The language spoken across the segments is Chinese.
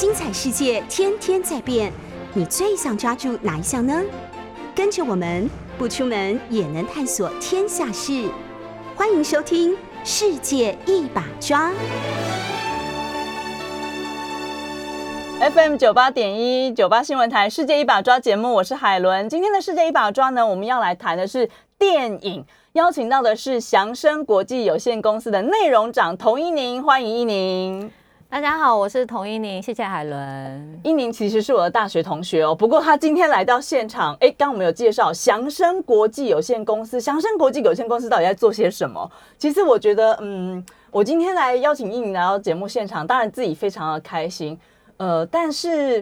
精彩世界天天在变，你最想抓住哪一项呢？跟着我们不出门也能探索天下事，欢迎收听《世界一把抓》。FM 九八点一九八新闻台《世界一把抓》节目，我是海伦。今天的《世界一把抓》呢，我们要来谈的是电影，邀请到的是祥生国际有限公司的内容长童一宁，欢迎一宁。大家好，我是童一宁，谢谢海伦。一宁其实是我的大学同学哦，不过他今天来到现场，哎，刚我们有介绍祥生国际有限公司，祥生国际有限公司到底在做些什么？其实我觉得，嗯，我今天来邀请一宁来到节目现场，当然自己非常的开心。呃，但是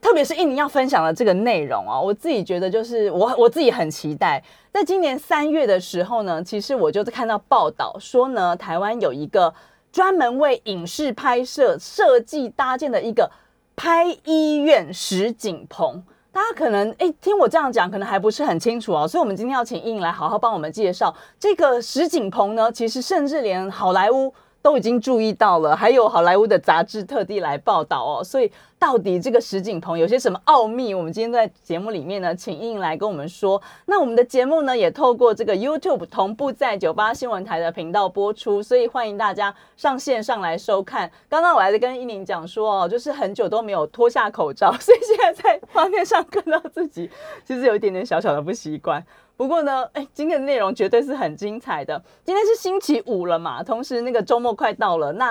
特别是印尼要分享的这个内容啊，我自己觉得就是我我自己很期待，在今年三月的时候呢，其实我就是看到报道说呢，台湾有一个专门为影视拍摄设计搭建的一个拍医院实景棚。大家可能哎，听我这样讲，可能还不是很清楚哦，所以我们今天要请印来好好帮我们介绍这个实景棚呢。其实甚至连好莱坞。都已经注意到了，还有好莱坞的杂志特地来报道哦。所以到底这个实景棚有些什么奥秘？我们今天在节目里面呢，请应来跟我们说。那我们的节目呢，也透过这个 YouTube 同步在九八新闻台的频道播出，所以欢迎大家上线上来收看。刚刚我还在跟依宁讲说哦，就是很久都没有脱下口罩，所以现在在画面上看到自己，其实有一点点小小的不习惯。不过呢，哎，今天的内容绝对是很精彩的。今天是星期五了嘛，同时那个周末快到了，那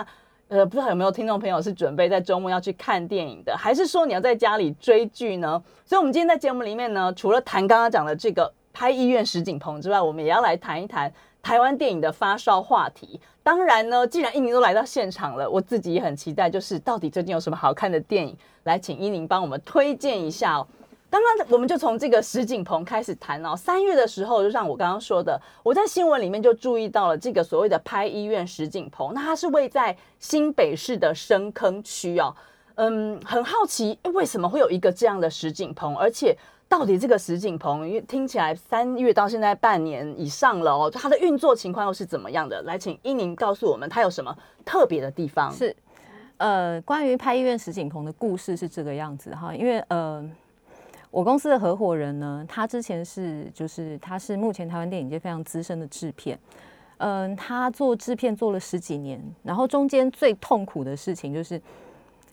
呃，不知道有没有听众朋友是准备在周末要去看电影的，还是说你要在家里追剧呢？所以，我们今天在节目里面呢，除了谈刚刚讲的这个拍医院实景棚之外，我们也要来谈一谈台湾电影的发烧话题。当然呢，既然一宁都来到现场了，我自己也很期待，就是到底最近有什么好看的电影，来请一宁帮我们推荐一下哦。刚刚我们就从这个石景棚开始谈哦。三月的时候，就像我刚刚说的，我在新闻里面就注意到了这个所谓的拍医院石景棚，那它是位在新北市的深坑区哦。嗯，很好奇，为什么会有一个这样的石景棚？而且到底这个石景棚，因为听起来三月到现在半年以上了哦，它的运作情况又是怎么样的？来，请依宁告诉我们，它有什么特别的地方？是，呃，关于拍医院石景棚的故事是这个样子哈，因为呃。我公司的合伙人呢，他之前是就是他是目前台湾电影界非常资深的制片，嗯，他做制片做了十几年，然后中间最痛苦的事情就是，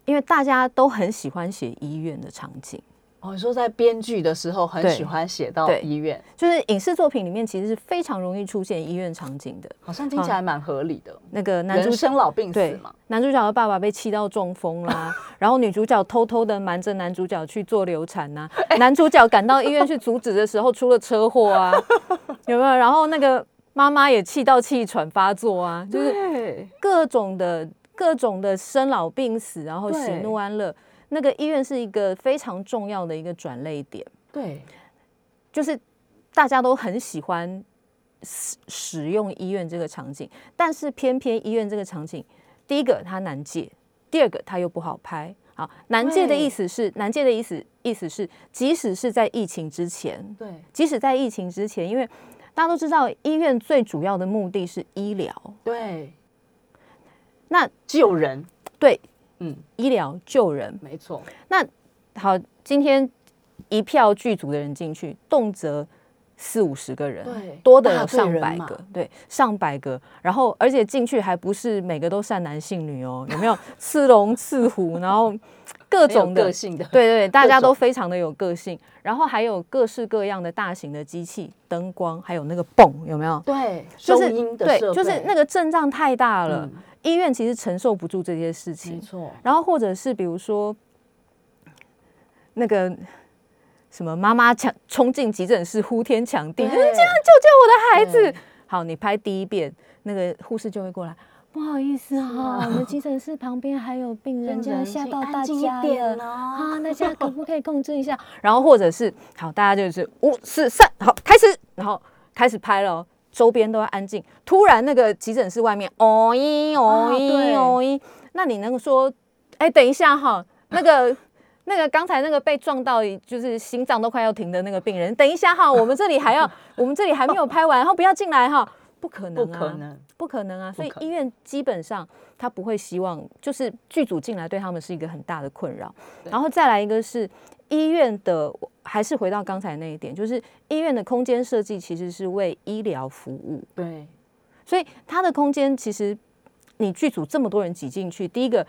因为大家都很喜欢写医院的场景。哦，你说在编剧的时候很喜欢写到医院，就是影视作品里面其实是非常容易出现医院场景的，好像听起来蛮合理的。那个男主生老病死嘛，男主角的爸爸被气到中风啦，然后女主角偷偷的瞒着男主角去做流产呐，男主角赶到医院去阻止的时候出了车祸啊，有没有？然后那个妈妈也气到气喘发作啊，就是各种的各种的生老病死，然后喜怒哀乐。那个医院是一个非常重要的一个转类点，对，就是大家都很喜欢使使用医院这个场景，但是偏偏医院这个场景，第一个它难借，第二个它又不好拍。好，难借的意思是难借的意思，意思是即使是在疫情之前，对，即使在疫情之前，因为大家都知道医院最主要的目的是医疗，对，那救人，对。嗯，医疗救人没错。那好，今天一票剧组的人进去，动辄四五十个人，对，多的有上百个，对，上百个。然后，而且进去还不是每个都善男信女哦，有没有刺龙刺虎，然后各种个性的，对对，大家都非常的有个性。然后还有各式各样的大型的机器、灯光，还有那个泵，有没有？对，收音的对，就是那个阵仗太大了。医院其实承受不住这些事情，没错。然后或者是比如说，那个什么妈妈抢冲进急诊室呼天抢地，你竟然救救我的孩子！好，你拍第一遍，那个护士就会过来，不好意思啊，我们急诊室旁边还有病人，这样吓到大家了 啊，大家可不可以控制一下？然后或者是好，大家就是五四三，好，开始，然后开始拍了。周边都要安静。突然，那个急诊室外面，哦咦哦咦哦咦，那你能说，哎，等一下哈，那个 那个刚才那个被撞到，就是心脏都快要停的那个病人，等一下哈，我们这里还要，我们这里还没有拍完，然后不要进来哈，不可能，不可能，不可能啊！所以医院基本上他不会希望，就是剧组进来对他们是一个很大的困扰。然后再来一个是医院的，还是回到刚才那一点，就是医院的空间设计其实是为医疗服务，对，所以它的空间其实你剧组这么多人挤进去，第一个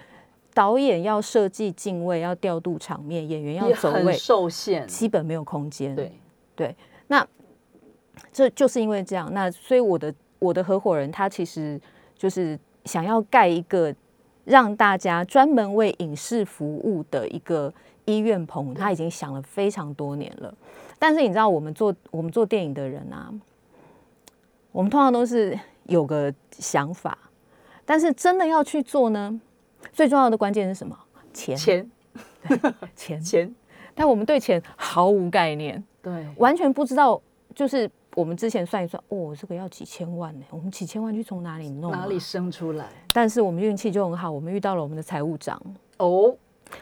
导演要设计敬位，要调度场面，演员要走位，受限。基本没有空间。对。对，那，这就是因为这样，那所以我的我的合伙人他其实就是想要盖一个让大家专门为影视服务的一个医院棚，他已经想了非常多年了。但是你知道，我们做我们做电影的人啊，我们通常都是有个想法，但是真的要去做呢，最重要的关键是什么？钱钱钱。钱，但我们对钱毫无概念。对，完全不知道，就是我们之前算一算，哦，这个要几千万呢，我们几千万去从哪里弄、啊？哪里？生出来？但是我们运气就很好，我们遇到了我们的财务长。哦，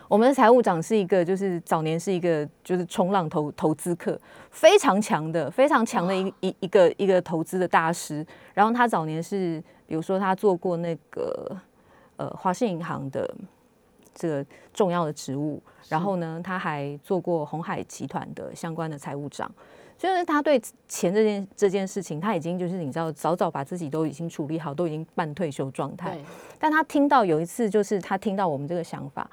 我们的财务长是一个，就是早年是一个就是冲浪投投资客，非常强的，非常强的一一一个一个投资的大师。然后他早年是，比如说他做过那个呃华信银行的这个重要的职务，然后呢，他还做过红海集团的相关的财务长。就是他对钱这件这件事情，他已经就是你知道，早早把自己都已经处理好，都已经半退休状态。但他听到有一次，就是他听到我们这个想法，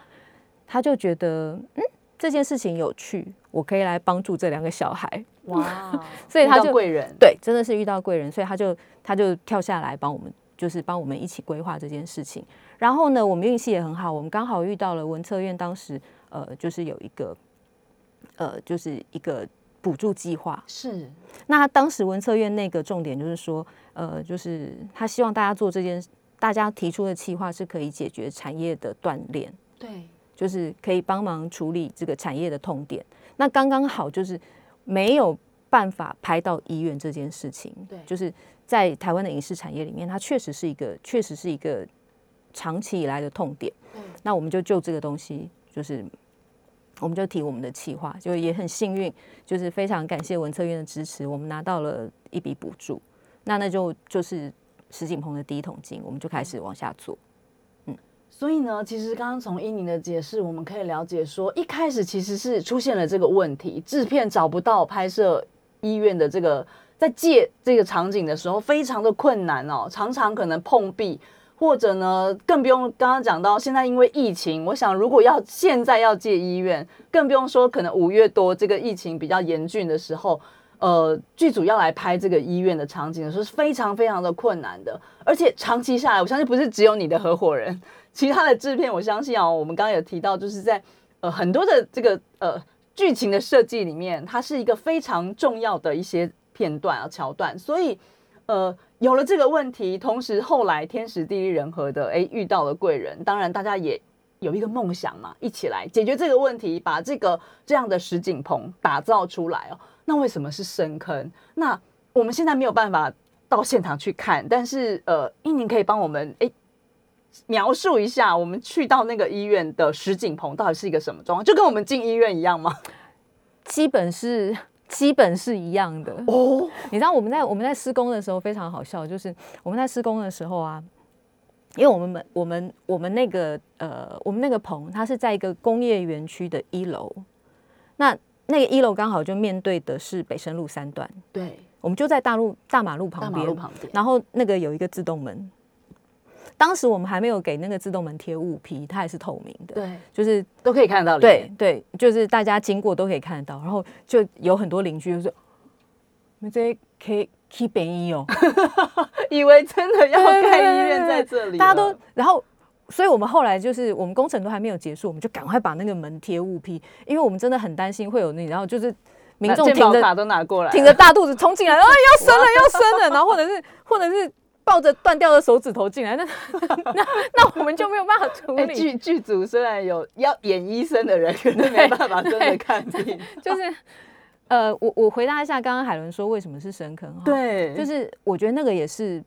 他就觉得嗯这件事情有趣，我可以来帮助这两个小孩。哇，所以他就贵人，对，真的是遇到贵人，所以他就他就跳下来帮我们，就是帮我们一起规划这件事情。然后呢，我们运气也很好，我们刚好遇到了文策院当时呃就是有一个呃就是一个补助计划，是那当时文策院那个重点就是说，呃，就是他希望大家做这件，大家提出的计划是可以解决产业的断裂，对，就是可以帮忙处理这个产业的痛点。那刚刚好就是没有办法拍到医院这件事情，对就是在台湾的影视产业里面，它确实是一个，确实是一个长期以来的痛点。对那我们就就这个东西，就是我们就提我们的企划，就也很幸运，就是非常感谢文策院的支持，我们拿到了一笔补助。那那就就是石景鹏的第一桶金，我们就开始往下做。所以呢，其实刚刚从伊宁的解释，我们可以了解说，一开始其实是出现了这个问题，制片找不到拍摄医院的这个在借这个场景的时候，非常的困难哦，常常可能碰壁，或者呢，更不用刚刚讲到现在因为疫情，我想如果要现在要借医院，更不用说可能五月多这个疫情比较严峻的时候。呃，剧组要来拍这个医院的场景的时候是非常非常的困难的，而且长期下来，我相信不是只有你的合伙人，其他的制片，我相信哦，我们刚刚有提到，就是在呃很多的这个呃剧情的设计里面，它是一个非常重要的一些片段啊桥段，所以呃有了这个问题，同时后来天时地利人和的，哎遇到了贵人，当然大家也有一个梦想嘛，一起来解决这个问题，把这个这样的实景棚打造出来哦。那为什么是深坑？那我们现在没有办法到现场去看，但是呃，英宁可以帮我们哎描述一下，我们去到那个医院的实景棚到底是一个什么状况？就跟我们进医院一样吗？基本是基本是一样的。哦，你知道我们在我们在施工的时候非常好笑，就是我们在施工的时候啊，因为我们我们我们那个呃我们那个棚它是在一个工业园区的一楼，那那个一楼刚好就面对的是北深路三段，对，我们就在大路大马路旁边，马路旁边，然后那个有一个自动门。当时我们还没有给那个自动门贴雾皮，它也是透明的，对，就是都可以看得到。对对，就是大家经过都可以看得到，然后就有很多邻居就说：“你这可以去北医哦。以为真的要盖医院在这里了，大家都，然后，所以我们后来就是我们工程都还没有结束，我们就赶快把那个门贴雾皮，因为我们真的很担心会有那，然后就是民那众挺着都拿过来，挺着大肚子冲进来，啊要生了要生了，然后或者是或者是抱着断掉的手指头进来，那 那那我们就没有办法处哎，理，剧剧组虽然有要演医生的人，可能没办法真的对看病。就是呃，我我回答一下刚刚海伦说为什么是深坑哈，对，就是我觉得那个也是，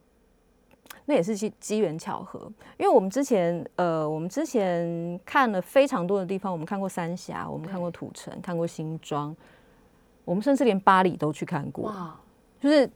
那也是机机缘巧合，因为我们之前呃，我们之前看了非常多的地方，我们看过三峡，我们看过土城，看过新庄，我们甚至连巴黎都去看过，就是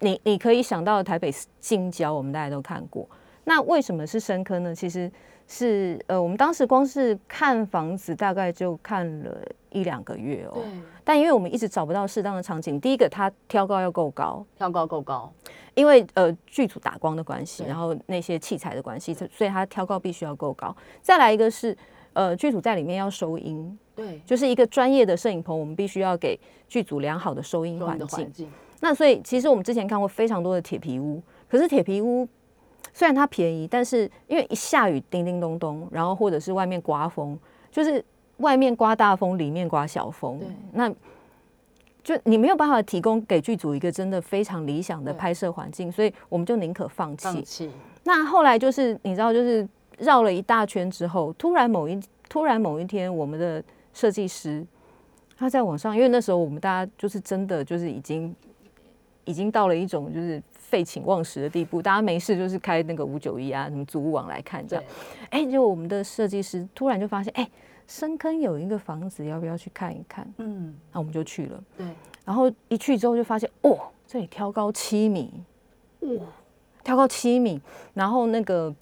你你可以想到台北近郊，我们大家都看过。那为什么是深坑呢？其实是呃，我们当时光是看房子，大概就看了一两个月哦。但因为我们一直找不到适当的场景，第一个它挑高要够高，挑高够高，因为呃剧组打光的关系，然后那些器材的关系，所以它挑高必须要够高。再来一个是呃剧组在里面要收音，对，就是一个专业的摄影棚，我们必须要给剧组良好的收音环境环。境，那所以其实我们之前看过非常多的铁皮屋，可是铁皮屋虽然它便宜，但是因为一下雨叮叮咚咚，然后或者是外面刮风，就是外面刮大风，里面刮小风。对，那就你没有办法提供给剧组一个真的非常理想的拍摄环境，所以我们就宁可放弃。放弃，那后来就是你知道，就是绕了一大圈之后，突然某一突然某一天，我们的设计师他在网上，因为那时候我们大家就是真的就是已经已经到了一种就是废寝忘食的地步，大家没事就是开那个五九一啊，什么租屋网来看这对样。，哎、结果我们的设计师突然就发现，哎、深坑有一个房子，要不要去看一看？嗯，那我们就去了。对，然后一去之后就发现，哦，这里挑高七米，哇，挑高七米，然后那个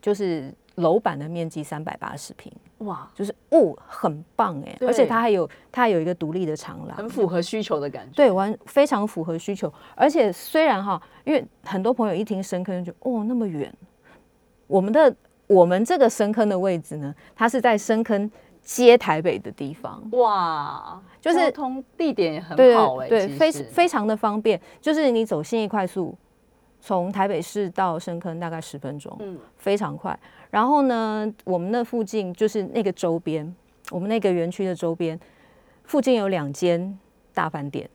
就是楼板的面积三百八十平，哇，就是哦，很棒哎，而且它还有它还有一个独立的长廊。很，符合需求的感觉，对，完非常符合需求。而且虽然哈，因为很多朋友一听深坑就哦那么远，我们的我们这个深坑的位置呢，它是在深坑接台北的地方，哇，就是交通地点也很好哎，对，非非常的方便，就是你走信义快速，从台北市到深坑大概十分钟，嗯非常快。然后呢，我们那附近就是那个周边，我们那个园区的周边，附近有两间大饭店，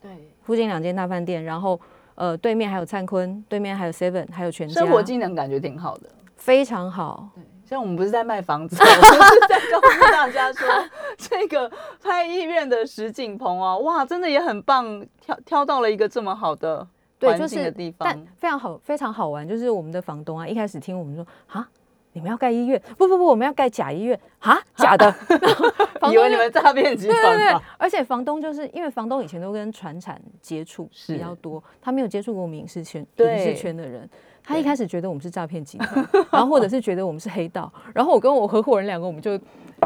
对，附近两间大饭店，然后呃对面还有灿坤，对面还有 Seven，还有全家，生活技能感觉挺好的。非常好。对，像我们不是在卖房子，我们是在告诉大家说，这个拍医院的实景棚啊，哇，真的也很棒，挑挑到了一个这么好的对，就是但方。非常好，非常好玩。就是我们的房东啊，一开始听我们说啊，你们要盖医院？不不不，我们要盖假医院啊，假的。房以为你们诈骗集对对对？，而且房东就是因为房东以前都跟船产接触比较多，他没有接触过我们影视圈对影视圈的人。他一开始觉得我们是诈骗集团，然后或者是觉得我们是黑道，然后我跟我合伙人两个，我们就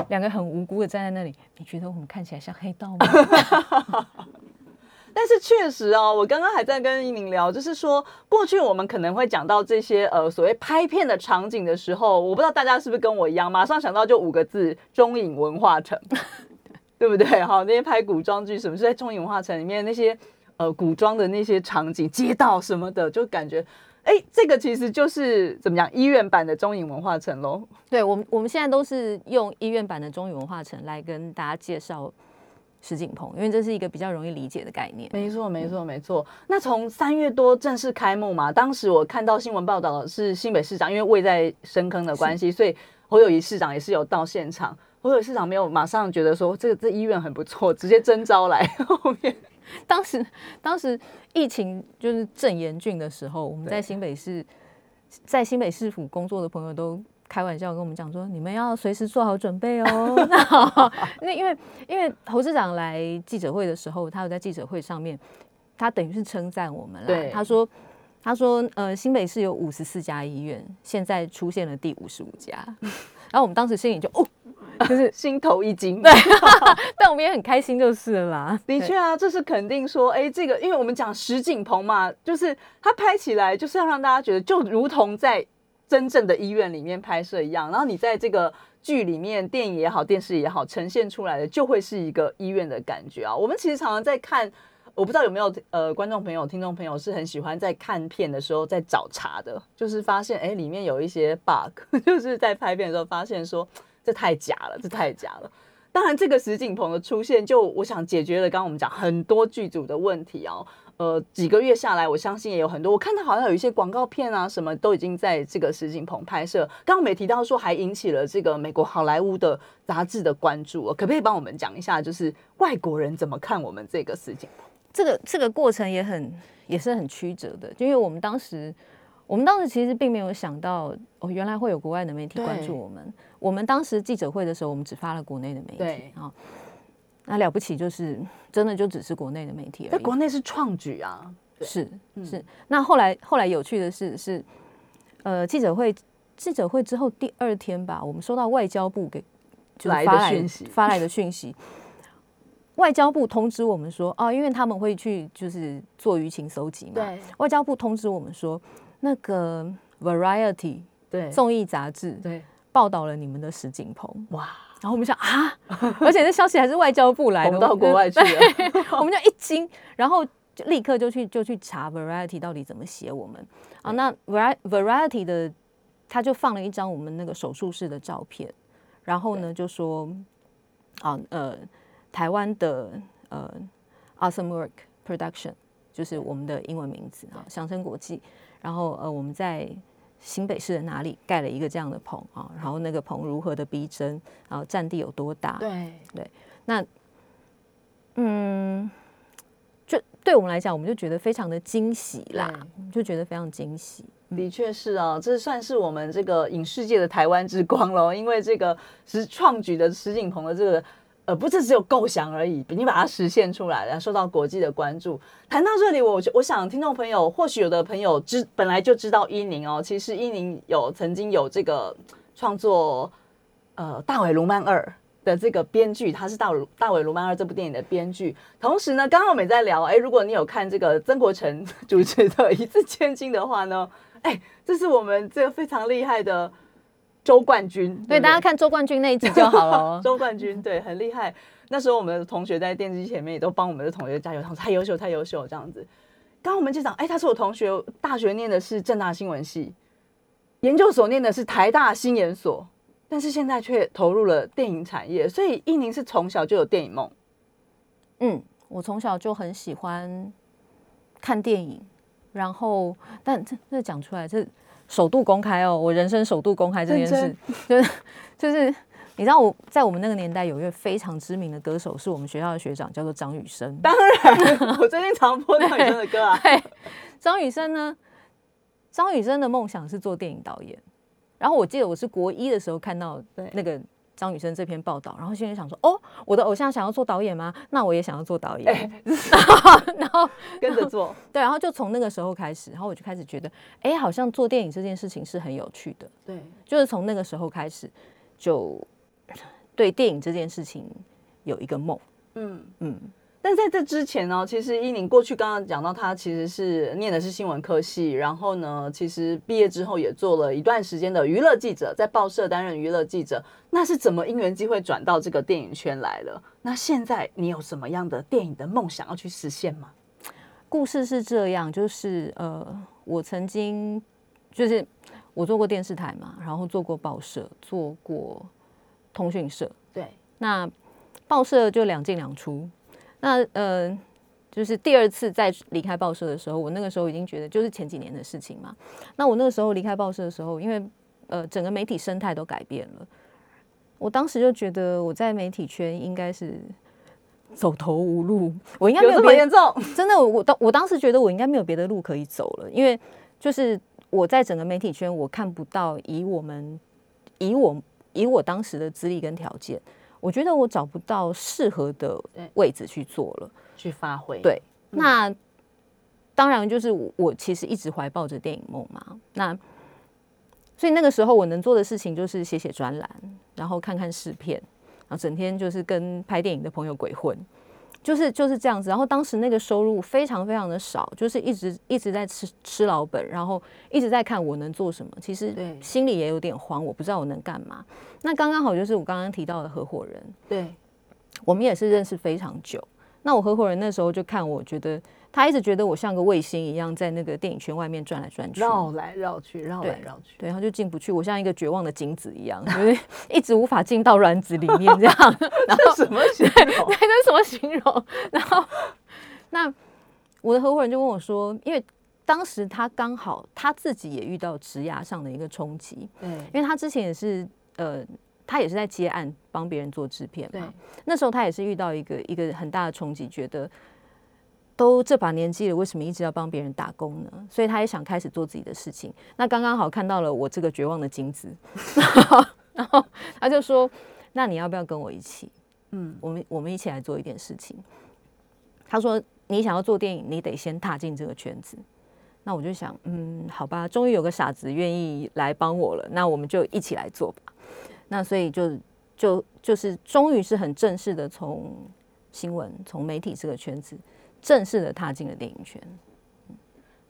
两个很无辜的站在那里。你觉得我们看起来像黑道吗？但是确实哦，我刚刚还在跟一鸣聊，就是说过去我们可能会讲到这些呃所谓拍片的场景的时候，我不知道大家是不是跟我一样，马上想到就五个字：中影文化城，对不对？哈，那些拍古装剧什么是在中影文化城里面那些呃古装的那些场景、街道什么的，就感觉哎，这个其实就是怎么讲医院版的中影文化城喽。对我们，我们现在都是用医院版的中影文化城来跟大家介绍石景鹏，因为这是一个比较容易理解的概念。没错，没错，没错。那从三月多正式开幕嘛，当时我看到新闻报道是新北市长，因为位在深坑的关系，所以侯友谊市长也是有到现场。侯友宜市长没有马上觉得说这个这医院很不错，直接征招来 后面。当时当时疫情就是正严峻的时候，我们在新北市，在新北市府工作的朋友都开玩笑跟我们讲说，你们要随时做好准备哦。那因为因为因为侯市长来记者会的时候，他有在记者会上面，他等于是称赞我们对啦。他说他说呃新北市有五十四家医院，现在出现了第五十五家，然后我们当时心里就哦，就是 心头一惊。对但我们也很开心就是了啦。的确啊，这是肯定说，哎，这个因为我们讲实景棚嘛，就是它拍起来就是要让大家觉得就如同在真正的医院里面拍摄一样，然后你在这个剧里面，电影也好，电视也好，呈现出来的就会是一个医院的感觉啊。我们其实常常在看。我不知道有没有呃观众朋友、听众朋友是很喜欢在看片的时候在找茬的，就是发现哎里面有一些 bug，就是在拍片的时候发现说这太假了，这太假了。当然，这个石景鹏的出现，就我想解决了刚刚我们讲很多剧组的问题哦。呃，几个月下来，我相信也有很多。我看到好像有一些广告片啊，什么都已经在这个石景棚拍摄。刚刚我们也提到说，还引起了这个美国好莱坞的杂志的关注、哦。可不可以帮我们讲一下，就是外国人怎么看我们这个石景棚？这个这个过程也很也是很曲折的，就因为我们当时我们当时其实并没有想到哦，原来会有国外的媒体关注我们。我们当时记者会的时候，我们只发了国内的媒体对啊。那了不起就是真的就只是国内的媒体而已。在国内是创举啊，是是。那后来后来有趣的是是，呃，记者会记者会之后第二天吧，我们收到外交部给就是来的发来讯息发来的讯息。外交部通知我们说，哦，因为他们会去就是做舆情搜集嘛。对外交部通知我们说，那个 Variety 对综艺杂志对，报道了你们的石景鹏，哇，然后我们想啊，而且这消息还是外交部来的，红到国外去了。我们就一惊，然后就立刻就去就去查 Variety 到底怎么写我们啊。那 Vari Variety 的他就放了一张我们那个手术室的照片，然后呢就说啊呃台湾的呃 Awesome Work Production 就是我们的英文名字啊，祥生国际。然后呃我们在新北市的哪里盖了一个这样的棚啊，然后那个棚如何的逼真，然后占地有多大？对对，那，嗯，就对我们来讲，我们就觉得非常的惊喜啦，就觉得非常惊喜。的确是啊，这算是我们这个影视界的台湾之光了。因为这个是创举的石景鹏的这个，呃，不是只有构想而已，你把它实现出来了，受到国际的关注。谈到这里，我我想听众朋友，或许有的朋友知本来就知道伊宁哦，其实伊宁有曾经有这个创作，呃，《大尾卢曼二》。的这个编剧，他是大尾大尾卢曼二这部电影的编剧。同时呢，刚刚我们也在聊，哎，如果你有看这个曾国成 主持的《一字千金》的话呢，哎，这是我们这个非常厉害的周冠军。对，不大家看周冠军那一集就好了哦。周冠军对，很厉害。那时候我们的同学在电视机前面也都帮我们的同学加油，他说太优秀，太优秀这样子。刚刚我们就讲，哎，他是我同学，大学念的是正大新闻系，研究所念的是台大新研所。但是现在却投入了电影产业，所以一宁是从小就有电影梦。嗯，我从小就很喜欢看电影，然后但这这讲出来，这首度公开哦，我人生首度公开这件事，就是就是你知道我在我们那个年代有一位非常知名的歌手，是我们学校的学长，叫做张雨生。当然，我最近常播张雨生的歌啊。对，张雨生呢，张雨生的梦想是做电影导演。然后我记得我是国一的时候看到那个张雨生这篇报道，然后心里想说：哦，我的偶像想要做导演吗？那我也想要做导演。哎 然后 跟着做，对，然后就从那个时候开始，然后我就开始觉得，哎，好像做电影这件事情是很有趣的。对，就是从那个时候开始，就 对电影这件事情有一个梦。嗯。嗯，但在这之前呢，其实依宁过去刚刚讲到，他其实是念的是新闻科系，然后呢，其实毕业之后也做了一段时间的娱乐记者，在报社担任娱乐记者。那是怎么因缘机会转到这个电影圈来了？那现在你有什么样的电影的梦想要去实现吗？故事是这样，就是呃，我曾经就是我做过电视台嘛，然后做过报社，做过通讯社。对，那报社就两进两出。那呃，就是第二次再离开报社的时候，我那个时候已经觉得就是前几年的事情嘛。那我那个时候离开报社的时候，因为呃整个媒体生态都改变了，我当时就觉得我在媒体圈应该是走投无路，我应该没有这么别严重？真的，我当我当时觉得我应该没有别的路可以走了，因为就是我在整个媒体圈，我看不到以我们以我以我当时的资历跟条件，我觉得我找不到适合的位置去做了。去发挥。对，那当然就是我我其实一直怀抱着电影梦嘛。那所以那个时候我能做的事情就是写写专栏，然后看看试片，然后整天就是跟拍电影的朋友鬼混，就是就是这样子。然后当时那个收入非常非常的少，就是一直一直在吃吃老本，然后一直在看我能做什么。其实心里也有点慌，我不知道我能干嘛。那刚刚好就是我刚刚提到的合伙人，对，我们也是认识非常久。那我合伙人那时候就看我，觉得他一直觉得我像个卫星一样，在那个电影圈外面转来转去，绕来绕去，绕来对绕去。对，他就进不去，我像一个绝望的精子一样，就是一直无法进到卵子里面这样。然后什么形容？对，这是什么形容？然后，那我的合伙人就问我说，因为当时他刚好他自己也遇到职涯上的一个冲击，对因为他之前也是呃，他也是在接案帮别人做制片对嘛。那时候他也是遇到一个一个很大的冲击，觉得都这把年纪了，为什么一直要帮别人打工呢？所以他也想开始做自己的事情。那刚刚好看到了我这个绝望的金子，然后他就说：“那你要不要跟我一起？嗯，我们我们一起来做一点事情。”他说：“你想要做电影，你得先踏进这个圈子。那我就想，嗯，好吧，终于有个傻子愿意来帮我了，那我们就一起来做吧。那所以就就就是终于是很正式的从新闻、从媒体这个圈子正式的踏进了电影圈。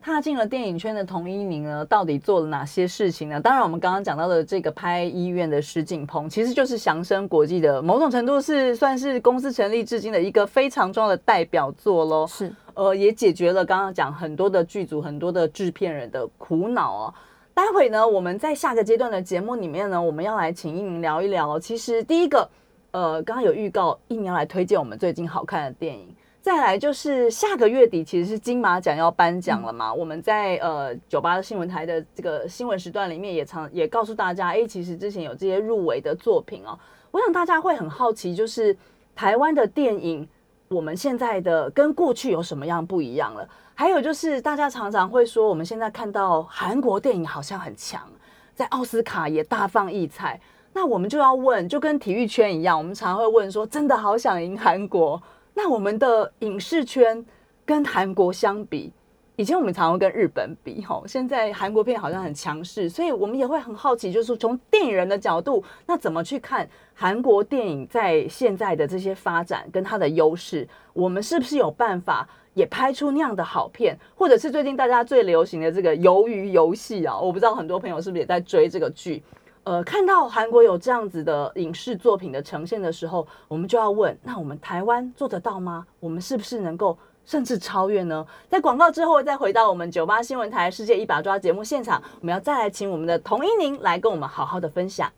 踏进了电影圈的童一宁呢，到底做了哪些事情呢？当然，我们刚刚讲到的这个拍医院的石景鹏，其实就是祥生国际的某种程度是算是公司成立至今的一个非常重要的代表作喽。是，呃，也解决了刚刚讲很多的剧组、很多的制片人的苦恼哦。待会呢，我们在下个阶段的节目里面呢，我们要来请一宁聊一聊。其实第一个，呃，刚刚有预告，一宁要来推荐我们最近好看的电影。再来就是下个月底其实是金马奖要颁奖了嘛，我们在呃九八新闻台的这个新闻时段里面也常也告诉大家，哎，其实之前有这些入围的作品哦，我想大家会很好奇，就是台湾的电影，我们现在的跟过去有什么样不一样了？还有就是大家常常会说，我们现在看到韩国电影好像很强，在奥斯卡也大放异彩，那我们就要问，就跟体育圈一样，我们常会问说，真的好想赢韩国。那我们的影视圈跟韩国相比，以前我们常会跟日本比，吼，现在韩国片好像很强势，所以我们也会很好奇，就是从电影人的角度，那怎么去看韩国电影在现在的这些发展跟它的优势？我们是不是有办法也拍出那样的好片？或者是最近大家最流行的这个鱿鱼游戏啊？我不知道很多朋友是不是也在追这个剧。呃，看到韩国有这样子的影视作品的呈现的时候，我们就要问：那我们台湾做得到吗？我们是不是能够甚至超越呢？在广告之后，再回到我们九八新闻台《世界一把抓》节目现场，我们要再来请我们的童一宁来跟我们好好的分享。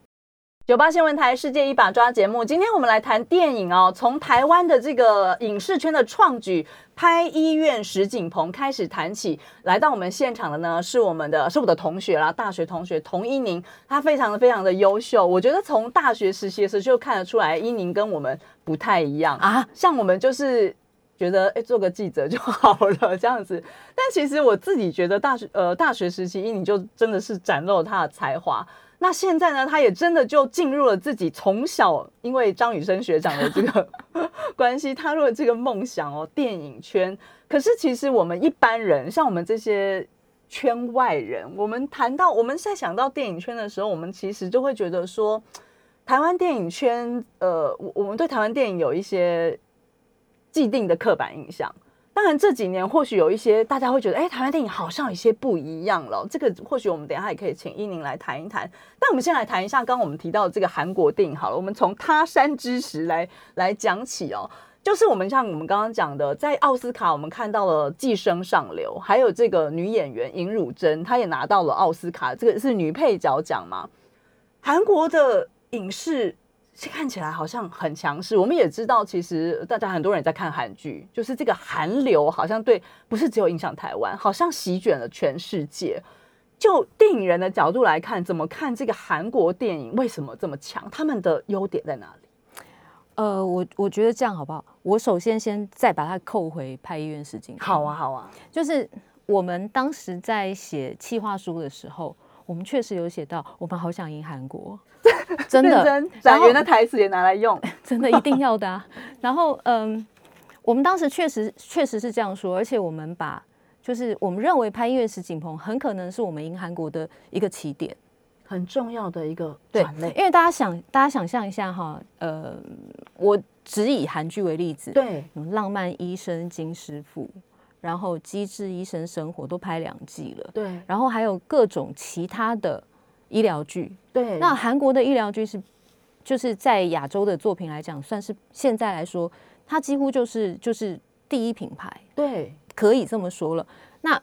九八新闻台《世界一把抓》节目，今天我们来谈电影哦。从台湾的这个影视圈的创举，拍医院石景鹏开始谈起，来到我们现场的呢是我们的，是我的同学啦，大学同学童一宁，他非常的非常的优秀。我觉得从大学实习的时候就看得出来，一宁跟我们不太一样啊。像我们就是觉得，哎，做个记者就好了这样子。但其实我自己觉得，大学呃大学时期，一宁就真的是展露了他的才华。那现在呢？他也真的就进入了自己从小因为张雨生学长的这个 关系，踏入了这个梦想哦，电影圈。可是其实我们一般人，像我们这些圈外人，我们谈到我们在想到电影圈的时候，我们其实就会觉得说，台湾电影圈，呃，我我们对台湾电影有一些既定的刻板印象。当然，这几年或许有一些大家会觉得，哎，台湾电影好像有一些不一样了。这个或许我们等下也可以请依宁来谈一谈。但我们先来谈一下，刚刚我们提到的这个韩国电影好了，我们从他山之石来来讲起哦。就是我们像我们刚刚讲的，在奥斯卡我们看到了《寄生上流》，还有这个女演员尹汝贞，她也拿到了奥斯卡，这个是女配角奖嘛？韩国的影视。看起来好像很强势，我们也知道，其实大家很多人也在看韩剧，就是这个韩流好像对，不是只有影响台湾，好像席卷了全世界。就电影人的角度来看，怎么看这个韩国电影为什么这么强？他们的优点在哪里？呃，我我觉得这样好不好？我首先先再把它扣回拍医院时间。好啊，好啊，就是我们当时在写企划书的时候。我们确实有写到，我们好想赢韩国，真的，展元的台词也拿来用，真的一定要的啊。然后，嗯，我们当时确实确实是这样说，而且我们把就是我们认为拍音乐石景鹏很可能是我们赢韩国的一个起点，很重要的一个转类。因为大家想，大家想象一下哈，呃，我只以韩剧为例子，对，浪漫医生金师傅。然后《机智医生生活》都拍两季了，对。然后还有各种其他的医疗剧，对。那韩国的医疗剧是，就是在亚洲的作品来讲，算是现在来说，它几乎就是就是第一品牌，对，可以这么说了。那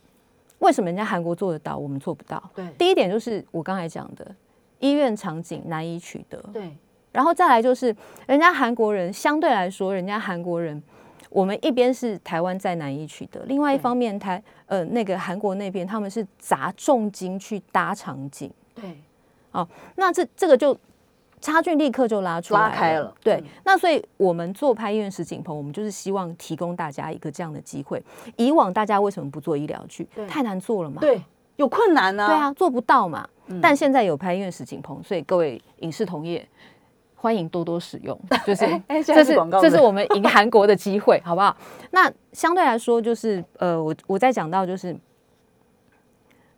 为什么人家韩国做得到，我们做不到？对。第一点就是我刚才讲的，医院场景难以取得，对。然后再来就是，人家韩国人相对来说，人家韩国人。我们一边是台湾在难以取得，另外一方面台呃那个韩国那边他们是砸重金去搭场景，对，哦，那这这个就差距立刻就拉出拉开了，对，那所以我们做拍医院实景棚，我们就是希望提供大家一个这样的机会。以往大家为什么不做医疗剧？太难做了嘛，对，有困难呢，对啊，做不到嘛。但现在有拍医院实景棚，所以各位影视同业。欢迎多多使用，就是这是这是我们 赢韩国的机会，好不好？那相对来说，就是呃，我我在讲到就是，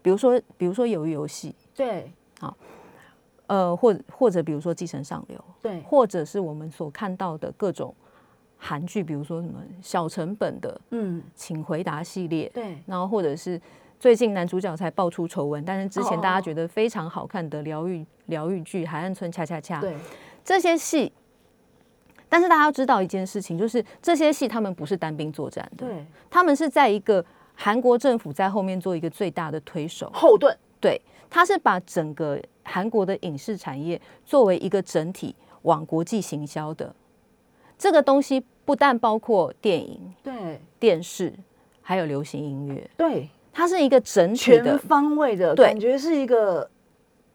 比如说比如说鱿鱼游戏，对。好。呃，或者或者比如说《寄生上流》，对。或者是我们所看到的各种韩剧，比如说什么小成本的《嗯。请回答》系列，对。然后或者是最近男主角才爆出丑闻，但是之前大哦家觉得非常好看的疗愈疗愈剧《海岸村恰恰恰》，对。这些戏。但是大家要知道一件事情，就是这些戏他们不是单兵作战的，对。他们是在一个韩国政府在后面做一个最大的推手，后盾。对，他是把整个韩国的影视产业作为一个整体往国际行销的。这个东西不但包括电影、对。电视，还有流行音乐，对。它是一个整体全的，方位的感觉是一个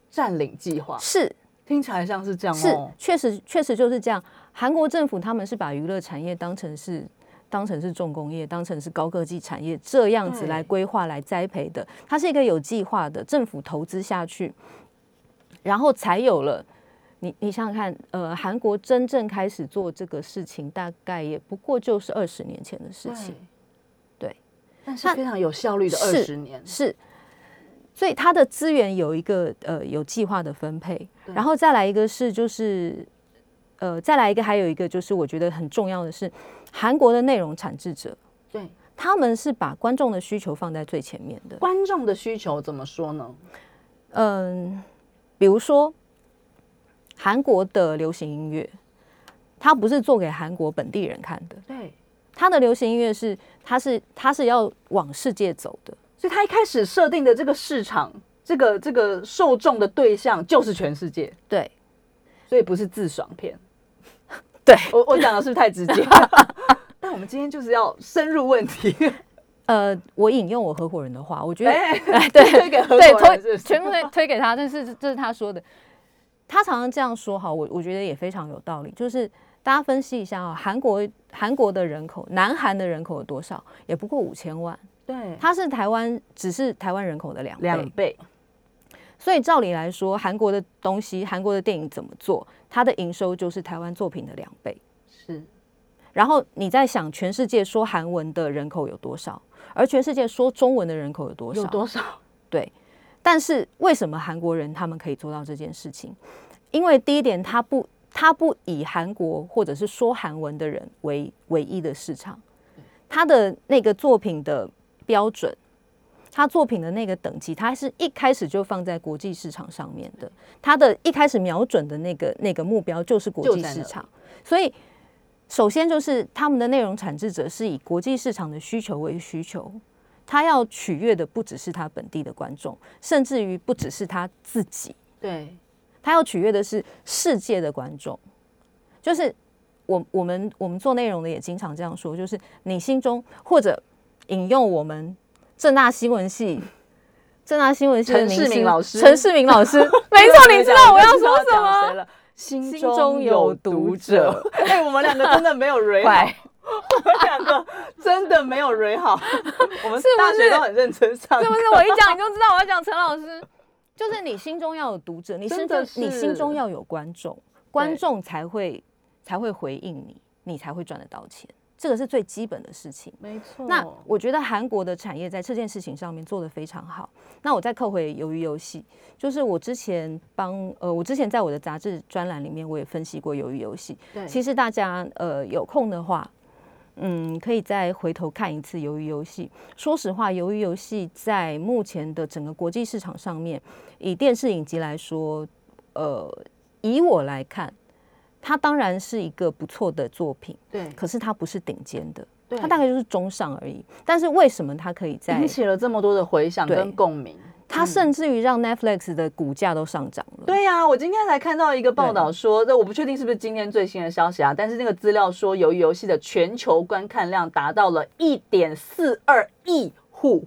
占领计划，是。听起来像是这样是哦，，确实确实就是这样。韩国政府他们是把娱乐产业当成是当成是重工业，当成是高科技产业这样子来规划、来栽培的。它是一个有计划的，政府投资下去，然后才有了。你你想想看，呃，韩国真正开始做这个事情，大概也不过就是二十年前的事情。对，但是非常有效率的二十年，是，所以它的资源有一个呃有计划的分配，然后再来一个是就是呃再来一个还有一个就是我觉得很重要的是韩国的内容产制者，对他们是把观众的需求放在最前面的。观众的需求怎么说呢？嗯，比如说韩国的流行音乐，它不是做给韩国本地人看的，对，它的流行音乐是它是它是要往世界走的。所以他一开始设定的这个市场，这个这个受众的对象就是全世界，对所以不是自爽片。对，我我讲的是不是太直接？但我们今天就是要深入问题，呃，我引用我合伙人的话，我觉得哎，对推给合对，伙人是是推全部推推给他，但是这这是他说的。他常常这样说，哈，我我觉得也非常有道理。就是大家分析一下啊，韩国韩国的人口，南韩的人口有多少？也不过五千万，对，它是台湾只是台湾人口的两倍。两倍，所以照理来说，韩国的东西，韩国的电影怎么做，它的营收就是台湾作品的两倍。是然后你在想，全世界说韩文的人口有多少，而全世界说中文的人口有多少？有多少？对，但是为什么韩国人他们可以做到这件事情？因为第一点，他不他不以韩国或者是说韩文的人为唯一的市场，他的那个作品的标准，他作品的那个等级，他是一开始就放在国际市场上面的，他的一开始瞄准的那个那个目标就是国际市场，所以。首先就是他们的内容产制者是以国际市场的需求为需求，他要取悦的不只是他本地的观众，甚至于不只是他自己，对，他要取悦的是世界的观众。就是我我们我们做内容的也经常这样说，就是你心中或者引用我们正大新闻系。正大新闻系陈世明老师陈世明老师，没错，你知道我要说什么？么？心心中中有有读读者者。哎、我们两个真的没有 re 好快，我们两个真的没有 re 好。我们大学都很认真上课，是不是？我一讲你就知道我要讲陈老师，就是你心中要有读者，你心中你心中要有观众，观众才会才会回应你，你才会赚得到钱，这个是最基本的事情。没错。那我觉得韩国的产业在这件事情上面做得非常好。那我再扣回鱿鱼游戏，就是我之前帮呃，我之前在我的杂志专栏里面我也分析过鱿鱼游戏。对，其实大家呃有空的话，嗯，可以再回头看一次鱿鱼游戏。说实话，鱿鱼游戏在目前的整个国际市场上面，以电视影集来说，呃，以我来看，它当然是一个不错的作品，对，可是它不是顶尖的，对它大概就是中上而已。但是为什么它可以在引起了这么多的回响跟共鸣。它甚至于让 Netflix 的股价都上涨了？对呀、我今天才看到一个报道说，这我不确定是不是今天最新的消息啊，但是那个资料说，由于游戏的全球观看量达到了一点四二亿户。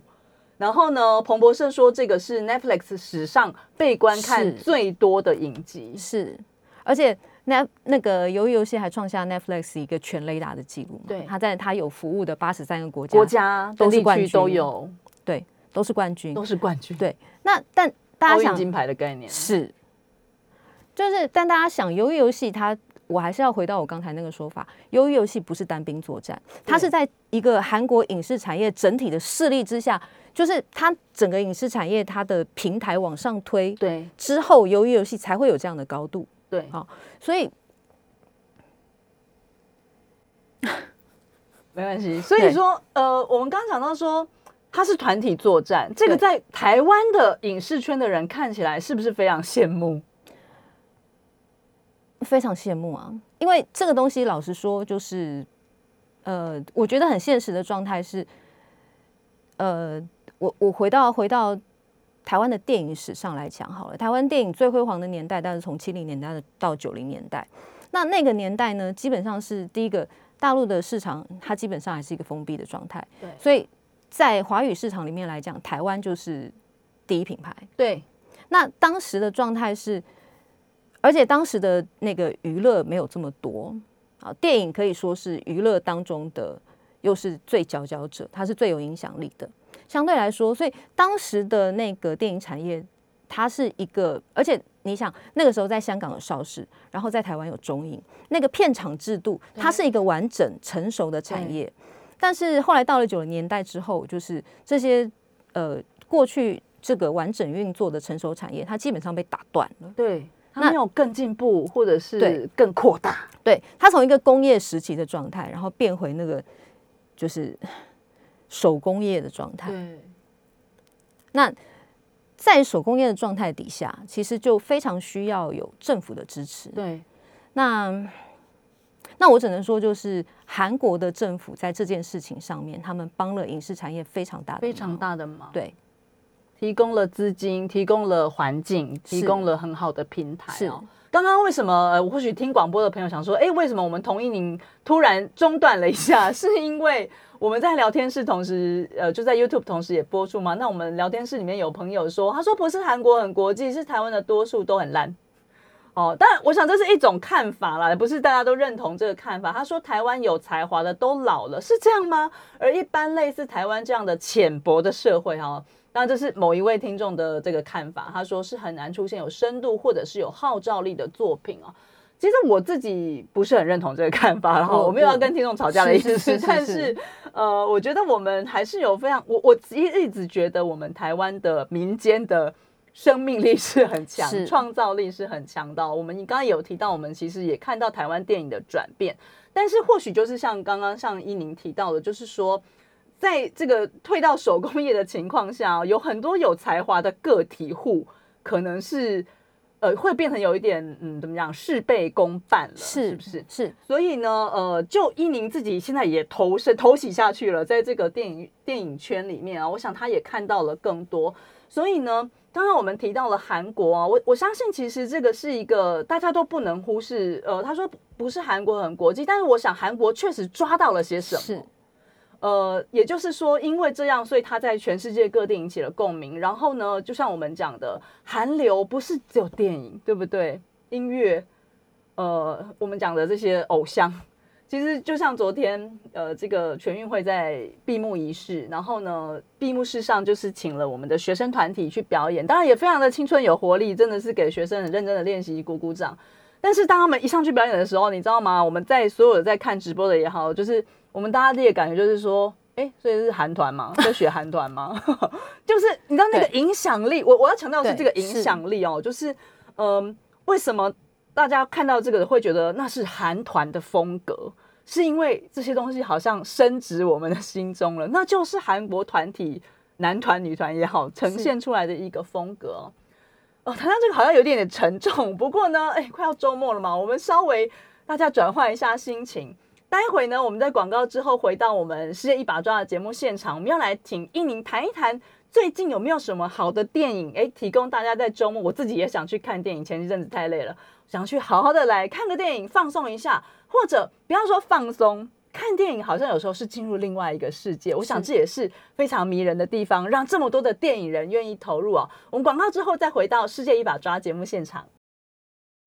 然后呢，彭博社说这个是 Netflix 史上被观看最多的影集。是，而且那那个鱿鱼游戏还创下 Netflix 一个全雷达的记录嘛。对他在他有服务的八十三个国家，国家都是冠军都有，对都是冠军都。是冠军，对，那但大家想金牌的概念。是，就是但大家想，鱿鱼游戏它，我还是要回到我刚才那个说法，鱿鱼游戏不是单兵作战，它是在一个韩国影视产业整体的势力之下，就是它整个影视产业它的平台往上推对之后，鱿鱼游戏才会有这样的高度。对，好，所以 没关系。所以对说，呃，我们刚刚讲到说。它是团体作战，这个在台湾的影视圈的人看起来是不是非常羡慕？非常羡慕啊，因为这个东西老实说，就是呃，我觉得很现实的状态是，呃，我我回到回到台湾的电影史上来讲好了，台湾电影最辉煌的年代，但是从七零年代到九零年代，那那个年代呢，基本上是第一个大陆的市场，它基本上还是一个封闭的状态，对。所以在华语市场里面来讲，台湾就是第一品牌。对。那当时的状态是，而且当时的那个娱乐没有这么多。啊，电影可以说是娱乐当中的又是最佼佼者，它是最有影响力的。相对来说，所以当时的那个电影产业，它是一个，而且你想那个时候在香港有邵氏，然后在台湾有中影，那个片场制度，它是一个完整成熟的产业。但是后来到了九零年代之后，就是这些呃过去这个完整运作的成熟产业，它基本上被打断了。对，它那没有更进步，或者是更扩大。对，它从一个工业时期的状态，然后变回那个就是手工业的状态。对那在手工业的状态底下，其实就非常需要有政府的支持。对那那我只能说，就是韩国的政府在这件事情上面，他们帮了影视产业非常大的非常。大的忙。对，提供了资金，提供了环境，提供了很好的平台是哦。刚刚为什么？呃，或许听广播的朋友想说，哎，为什么我们同意您突然中断了一下？是因为我们在聊天室同时，呃，就在 YouTube 同时也播出吗？那我们聊天室里面有朋友说，他说不是韩国很国际，是台湾的多数都很烂。哦，但，我想这是一种看法啦，不是大家都认同这个看法。他说台湾有才华的都老了，是这样吗？而一般类似台湾这样的浅薄的社会，哈，当然这是某一位听众的这个看法。他说是很难出现有深度或者是有号召力的作品啊。其实我自己不是很认同这个看法，然后我我没有要跟听众吵架的意思，是是是是但是是呃，我觉得我们还是有非常，我我一一直觉得我们台湾的民间的生命力是很强，创造力是很强的。我们你刚刚有提到，我们其实也看到台湾电影的转变，但是或许就是像刚刚像依宁提到的，就是说。在这个退到手工业的情况下，有很多有才华的个体户，可能是呃会变成有一点嗯怎么讲事倍功半了，是是不是？是所以呢，呃，就依宁自己现在也投身投洗下去了，在这个电影电影圈里面啊，我想他也看到了更多。所以呢，刚刚我们提到了韩国啊，我我相信其实这个是一个大家都不能忽视。呃，他说不是韩国很国际，但是我想韩国确实抓到了些什么。是呃，也就是说，因为这样，所以他在全世界各地引起了共鸣。然后呢，就像我们讲的，韩流不是只有电影，对不对？音乐，呃，我们讲的这些偶像，其实就像昨天，呃，这个全运会在闭幕仪式，然后呢，闭幕式上就是请了我们的学生团体去表演，当然也非常的青春有活力，真的是给学生很认真的练习鼓鼓掌。但是当他们一上去表演的时候，你知道吗？我们在所有在看直播的也好，就是我们大家第一个感觉就是说，哎，所以是韩团吗？在学韩团吗？就是你知道那个影响力，我我要强调的是对这个影是响力哦，就是嗯、为什么大家看到这个会觉得那是韩团的风格？是因为这些东西好像升值我们的心中了，那就是韩国团体男团、女团也好，呈现出来的一个风格哦。哦，谈到这个好像有点点沉重，不过呢，哎，快要周末了嘛，我们稍微大家转换一下心情。待会呢，我们在广告之后回到我们世界一把抓的节目现场，我们要来请一宁谈一谈最近有没有什么好的电影，哎，提供大家在周末。我自己也想去看电影，前一阵子太累了，想去好好的来看个电影，放松一下，或者不要说放松。看电影好像有时候是进入另外一个世界，我想这也是非常迷人的地方，让这么多的电影人愿意投入啊。我们广告之后再回到世界一把抓节目现场。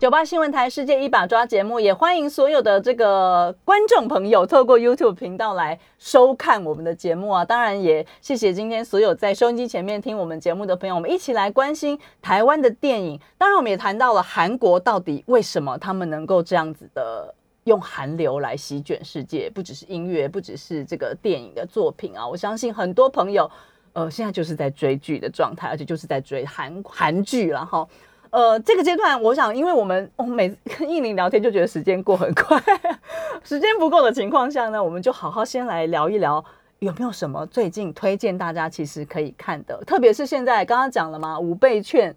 九八新闻台世界一把抓节目，也欢迎所有的这个观众朋友透过 YouTube 频道来收看我们的节目啊！当然也谢谢今天所有在收音机前面听我们节目的朋友，我们一起来关心台湾的电影。当然，我们也谈到了韩国到底为什么他们能够这样子的用韩流来席卷世界，不只是音乐，不只是这个电影的作品啊！我相信很多朋友呃现在就是在追剧的状态，而且就是在追韩韩剧了哈。呃，这个阶段，我想，因为我们我们每次跟印玲聊天就觉得时间过很快，时间不够的情况下呢，我们就好好先来聊一聊，有没有什么最近推荐大家其实可以看的，特别是现在刚刚讲了嘛，五倍券、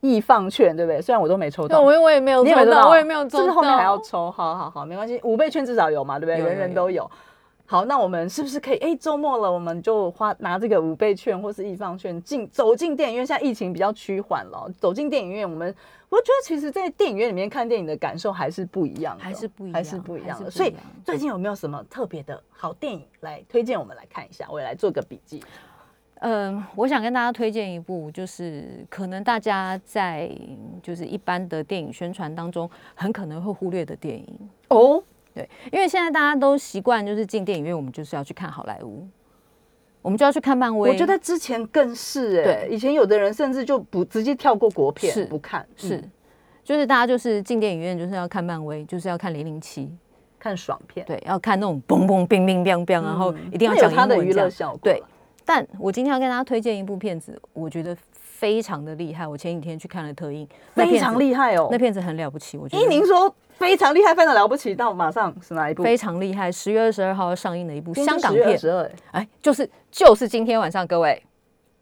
易放券，对不对？虽然我都没抽到，我我也没有抽到，我也没有抽到，是不是后面还要抽？好好好，没关系，五倍券至少有嘛，对不对？人人都有。好，那我们是不是可以？哎，周末了，我们就花拿这个五倍券或是易方券进走进电影院。现在疫情比较趋缓了，走进电影院，我们我觉得其实，在电影院里面看电影的感受还是不一样，还是不一样，还是不一样的。所以最近有没有什么特别的好电影来推荐我们来看一下？我也来做个笔记。嗯，我想跟大家推荐一部，就是可能大家在就是一般的电影宣传当中很可能会忽略的电影哦。对，因为现在大家都习惯就是进电影院，我们就是要去看好莱坞，我们就要去看漫威。我觉得之前更是哎，以前有的人甚至就不直接跳过国片，是不看，是就是大家就是进电影院就是要看漫威，就是要看零零七，看爽片，对，要看那种嘣嘣冰冰冰冰，然后一定要讲它的娱乐效果。对，但我今天要跟大家推荐一部片子，我觉得非常的厉害。我前几天去看了特映，非常厉害哦，那片子很了不起。我觉得，依您说。非常厉害，非常了不起，到马上是哪一部？非常厉害，十月二十二号要上映的一部香港片。十二，哎，就是就是今天晚上，各位，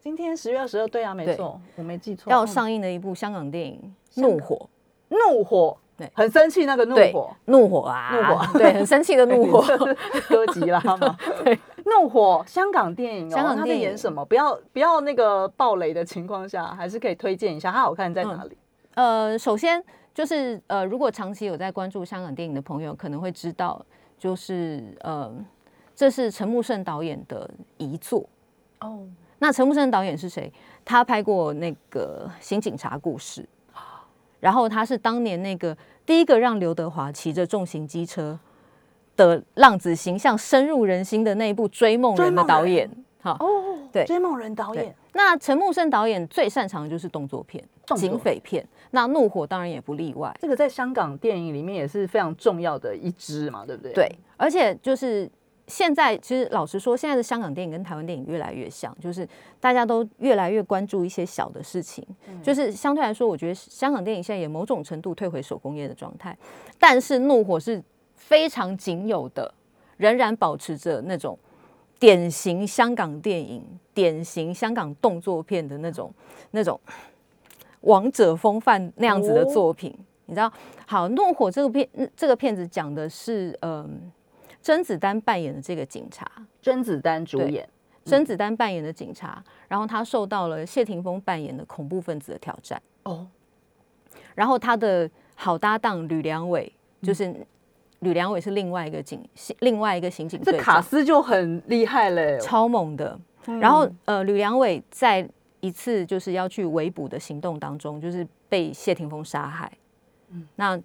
今天十月二十二，对啊，没错，我没记错，要上映的一部香港电影《怒火》。怒火，对，很生气那个怒火，怒火啊，怒火，对，很生气的怒火，歌集啦 嘛。对，怒火，香港电影，香港他在演什么？不要不要那个暴雷的情况下，还是可以推荐一下，它好看在哪里？呃，首先。就是呃，如果长期有在关注香港电影的朋友，可能会知道，就是呃，这是陈木胜导演的遗作哦。那陈木胜导演是谁？他拍过那个《新警察故事》，然后他是当年那个第一个让刘德华骑着重型机车的浪子形象深入人心的那一部《追梦人》的导演。好哦，对，《追梦人》导演。那陈木胜导演最擅长的就是动作片、警匪片。那怒火当然也不例外，这个在香港电影里面也是非常重要的一支嘛，对不对？对，而且就是现在，其实老实说，现在的香港电影跟台湾电影越来越像，就是大家都越来越关注一些小的事情，就是相对来说，我觉得香港电影现在也某种程度退回手工业的状态，但是怒火是非常仅有的，仍然保持着那种典型香港电影、典型香港动作片的那种那种。王者风范那样子的作品，你知道？好，《怒火》这个片，这个片子讲的是，嗯，甄子丹扮演的这个警察，甄子丹主演，甄子丹扮演的警察，然后他受到了谢霆锋扮演的恐怖分子的挑战。哦，然后他的好搭档吕良伟，就是吕良伟是另外一个警，另外一个刑警，这卡斯就很厉害嘞，超猛的。然后，呃，吕良伟在。一次就是要去围捕的行动当中，就是被谢霆锋杀害。嗯，那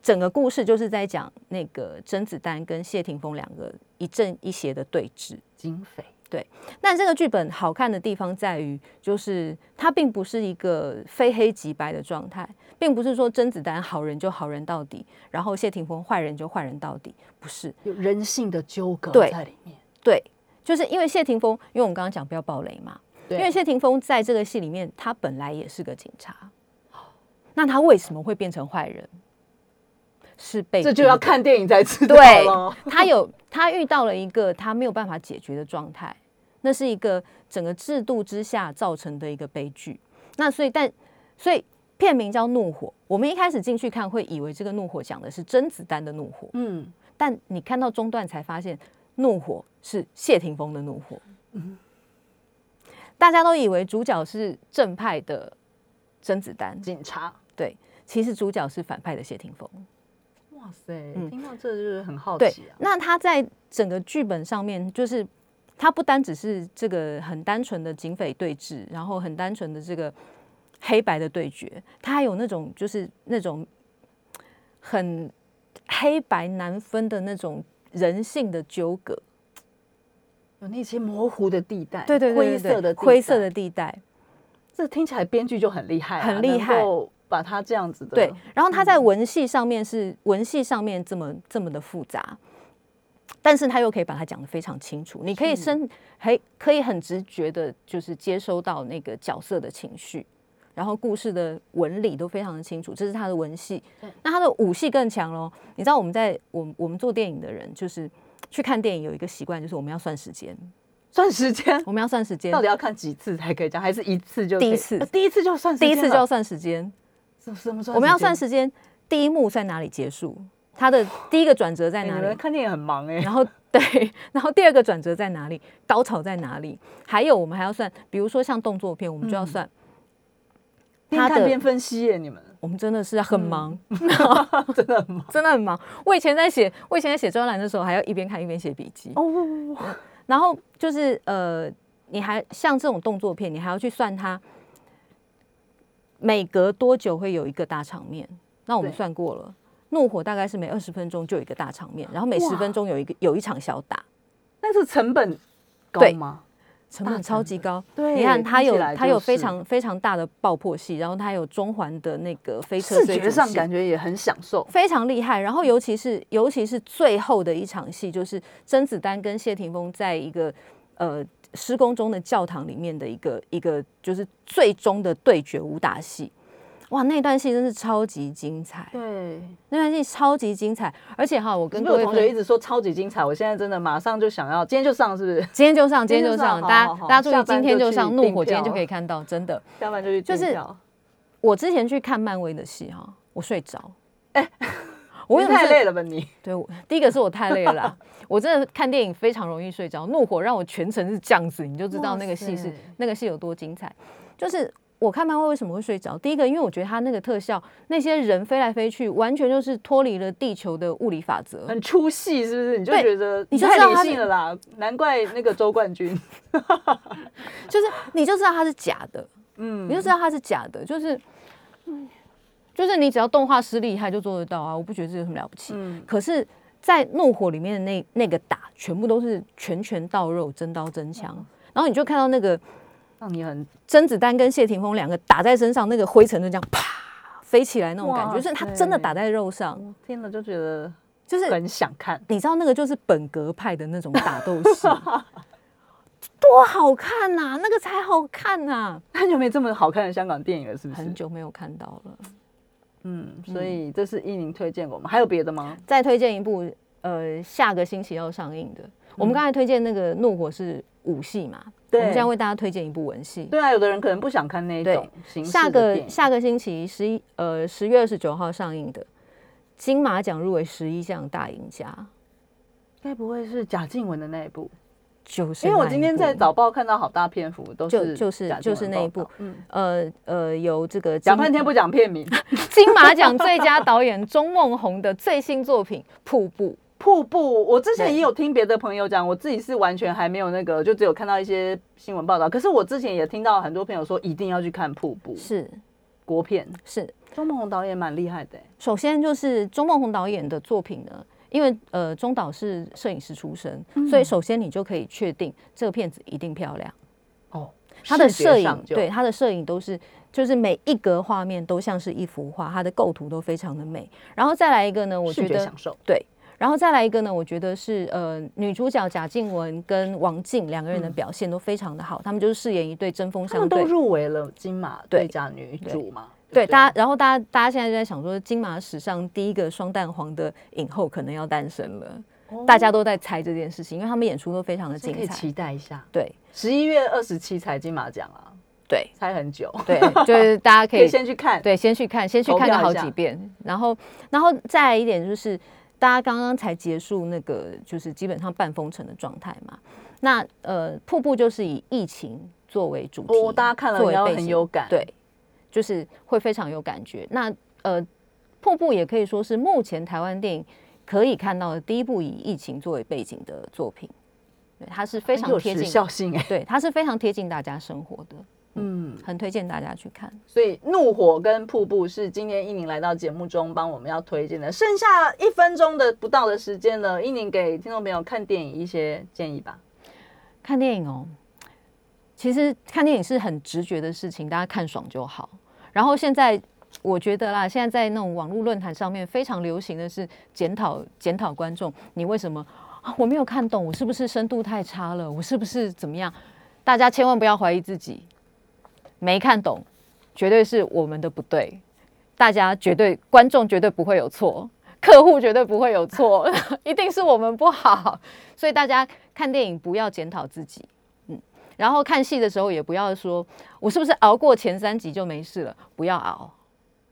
整个故事就是在讲那个甄子丹跟谢霆锋两个一正一邪的对峙。警匪对，但这个剧本好看的地方在于，就是它并不是一个非黑即白的状态，并不是说甄子丹好人就好人到底，然后谢霆锋坏人就坏人到底，不是有人性的纠葛在里面。对，就是因为谢霆锋，因为我们刚刚讲不要暴雷嘛。因为谢霆锋在这个戏里面，他本来也是个警察，那他为什么会变成坏人？是被这就要看电影才知道了。他有他遇到了一个他没有办法解决的状态，那是一个整个制度之下造成的一个悲剧。那所以，但所以片名叫《怒火》，我们一开始进去看会以为这个怒火讲的是甄子丹的怒火，嗯，但你看到中段才发现，怒火是谢霆锋的怒火，嗯。大家都以为主角是正派的甄子丹警察，对，其实主角是反派的谢霆锋。哇塞，听到这就是很好奇啊。那他在整个剧本上面，就是他不单只是这个很单纯的警匪对峙，然后很单纯的这个黑白的对决，他还有那种就是那种很黑白难分的那种人性的纠葛，有那些模糊的地带，对对对对对灰色的灰色的，地带，这听起来编剧就很厉害啊，很厉害把它这样子的，对，然后它在嗯。文戏上面是文戏上面这么这么的复杂，但是他又可以把它讲得非常清楚，你可以是。深还可以很直觉的，就是接收到那个角色的情绪。然后故事的纹理都非常的清楚，这是他的文戏。那他的武戏更强喽。你知道我们在我们我们做电影的人，就是去看电影有一个习惯，就是我们要算时间，算时间。我们要算时间。到，底要看几次才可以讲，还是一次就第一次。呃第一次就算时间，第一次就要算时间。什么算？我们要算时间，第一幕在哪里结束？它的第一个转折在哎，哪里？看电影很忙哎，然后对，然后第二个转折在哪里？高潮在哪里？还有我们还要算，比如说像动作片，我们就要算，边看边分析耶，你们我们真的是很忙，真的很忙真的很忙。我以前在写，我以前在写专栏的时候，还要一边看一边写笔记。哦。然后就是呃，你还像这种动作片，你还要去算它每隔多久会有一个大场面。那我们算过了，怒火大概是每二十分钟就有一个大场面，然后每十分钟有一个有一场小打。那是成本高吗？成本超级高，对你看它有它有非常非常大的爆破戏，然后它有中环的那个飞车视觉上感觉也很享受。非常厉害。然后尤其是尤其是最后的一场戏，就是甄子丹跟谢霆锋在一个呃施工中的教堂里面的一个一个就是最终的对决武打戏。哇，那段戏真是超级精彩，对，那段戏超级精彩，而且哈，我跟跟各位同学一直说超级精彩，我现在真的马上就想要，今天就上是不是？今天就上，今天就上，大家大家注意，今天就上怒火，今天就可以看到，真的。下班就去就是我之前去看漫威的戏哈，我睡着。哎、我你为什么是太累了吧你？对，我第一个是我太累了啦，我真的看电影非常容易睡着。怒火让我全程是这样子，你就知道那个戏是那个戏有多精彩。就是我看漫威为什么会睡着？第一个，因为我觉得他那个特效，那些人飞来飞去，完全就是脱离了地球的物理法则。很出戏是不是？你就觉得你就太理性了啦，难怪那个周冠军，就是你就知道它是假的，嗯你就知道它是假的，就是。嗯就是你只要动画师厉害就做得到啊！我不觉得这有什么了不起。嗯，可是，在怒火里面的那那个打，全部都是拳拳到肉、真刀真枪，然后你就看到那个让你很甄子丹跟谢霆锋两个打在身上，那个灰尘就这样啪飞起来那种感觉，就是他真的打在肉上，我听了就觉得就是很想看。你知道那个就是本格派的那种打斗戏，多好看呐、那个才好看呐、很久没这么好看的香港电影了，是不是？很久没有看到了。嗯，所以这是依宁推荐给我们，还有别的吗？再推荐一部，呃，下个星期要上映的。我们刚才推荐那个《怒火》是武戏嘛，我们现在为大家推荐一部文戏。对啊，有的人可能不想看那一种形式下个下个星期十一呃十月二十九号上映的金马奖入围十一项大赢家，该不会是贾静雯的那一部？就是因为我今天在早报看到好大篇幅都是就是就是那一部。嗯，呃呃由这个金讲半天不讲片名，金马奖最佳导演钟梦宏的最新作品《瀑布》。瀑布，我之前也有听别的朋友讲，我自己是完全还没有那个，就只有看到一些新闻报道。可是我之前也听到很多朋友说一定要去看瀑布。是。国片，是，钟梦红导演蛮厉害的欸、首先就是钟梦宏导演的作品呢，因为呃中岛是摄影师出身，嗯所以首先你就可以确定这个片子一定漂亮。哦，他的摄影对他的摄影都是就是每一格画面都像是一幅画，它的构图都非常的美。然后再来一个呢，我视觉得觉享受，对，然后再来一个呢，我觉得是呃女主角贾静雯跟王静两个人的表现都非常的好，他们就是饰演一对针锋他们都相对。入围了金马对最佳女主嘛？对，大家，然后大家，大家现在就在想说，金马史上第一个双蛋黄的影后可能要诞生了，大家都在猜这件事情，因为他们演出都非常的精彩。可以期待一下。对十一月二十七才金马奖啊，对猜很久，对，就是 大家可可以以先去看。对，先去看，先去看个好几遍，然后，然后再来一点就是，大家刚刚才结束那个，就是基本上半封城的状态嘛。那呃，瀑布就是以疫情作为主题，哦，大家看了应该会作为背景很有感。对，就是会非常有感觉。那呃，瀑布也可以说是目前台湾电影可以看到的第一部以疫情作为背景的作品，对，它是非常贴近，效性哎。对，它是非常贴近大家生活的。嗯，很推荐大家去看。所以《怒火》跟《瀑布》是今天一宁来到节目中帮我们要推荐的。剩下一分钟的不到的时间了，一宁给听众朋友看电影一些建议吧。看电影哦，其实看电影是很直觉的事情，大家看爽就好。然后现在我觉得啦，现在在那种网络论坛上面非常流行的是检讨检讨观众，你为什么啊我没有看懂？我是不是深度太差了？我是不是怎么样？大家千万不要怀疑自己，没看懂绝对是我们的不对，大家绝对观众绝对不会有错，客户绝对不会有错，一定是我们不好。所以大家看电影不要检讨自己，然后看戏的时候也不要说我是不是熬过前三集就没事了，不要熬。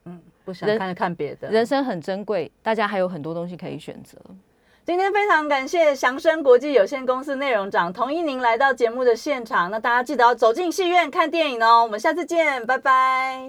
嗯，不想看看别的。人生很珍贵，大家还有很多东西可以选择。今天非常感谢祥生国际有限公司内容长童一宁来到节目的现场，那大家记得要走进戏院看电影哦。我们下次见，拜拜。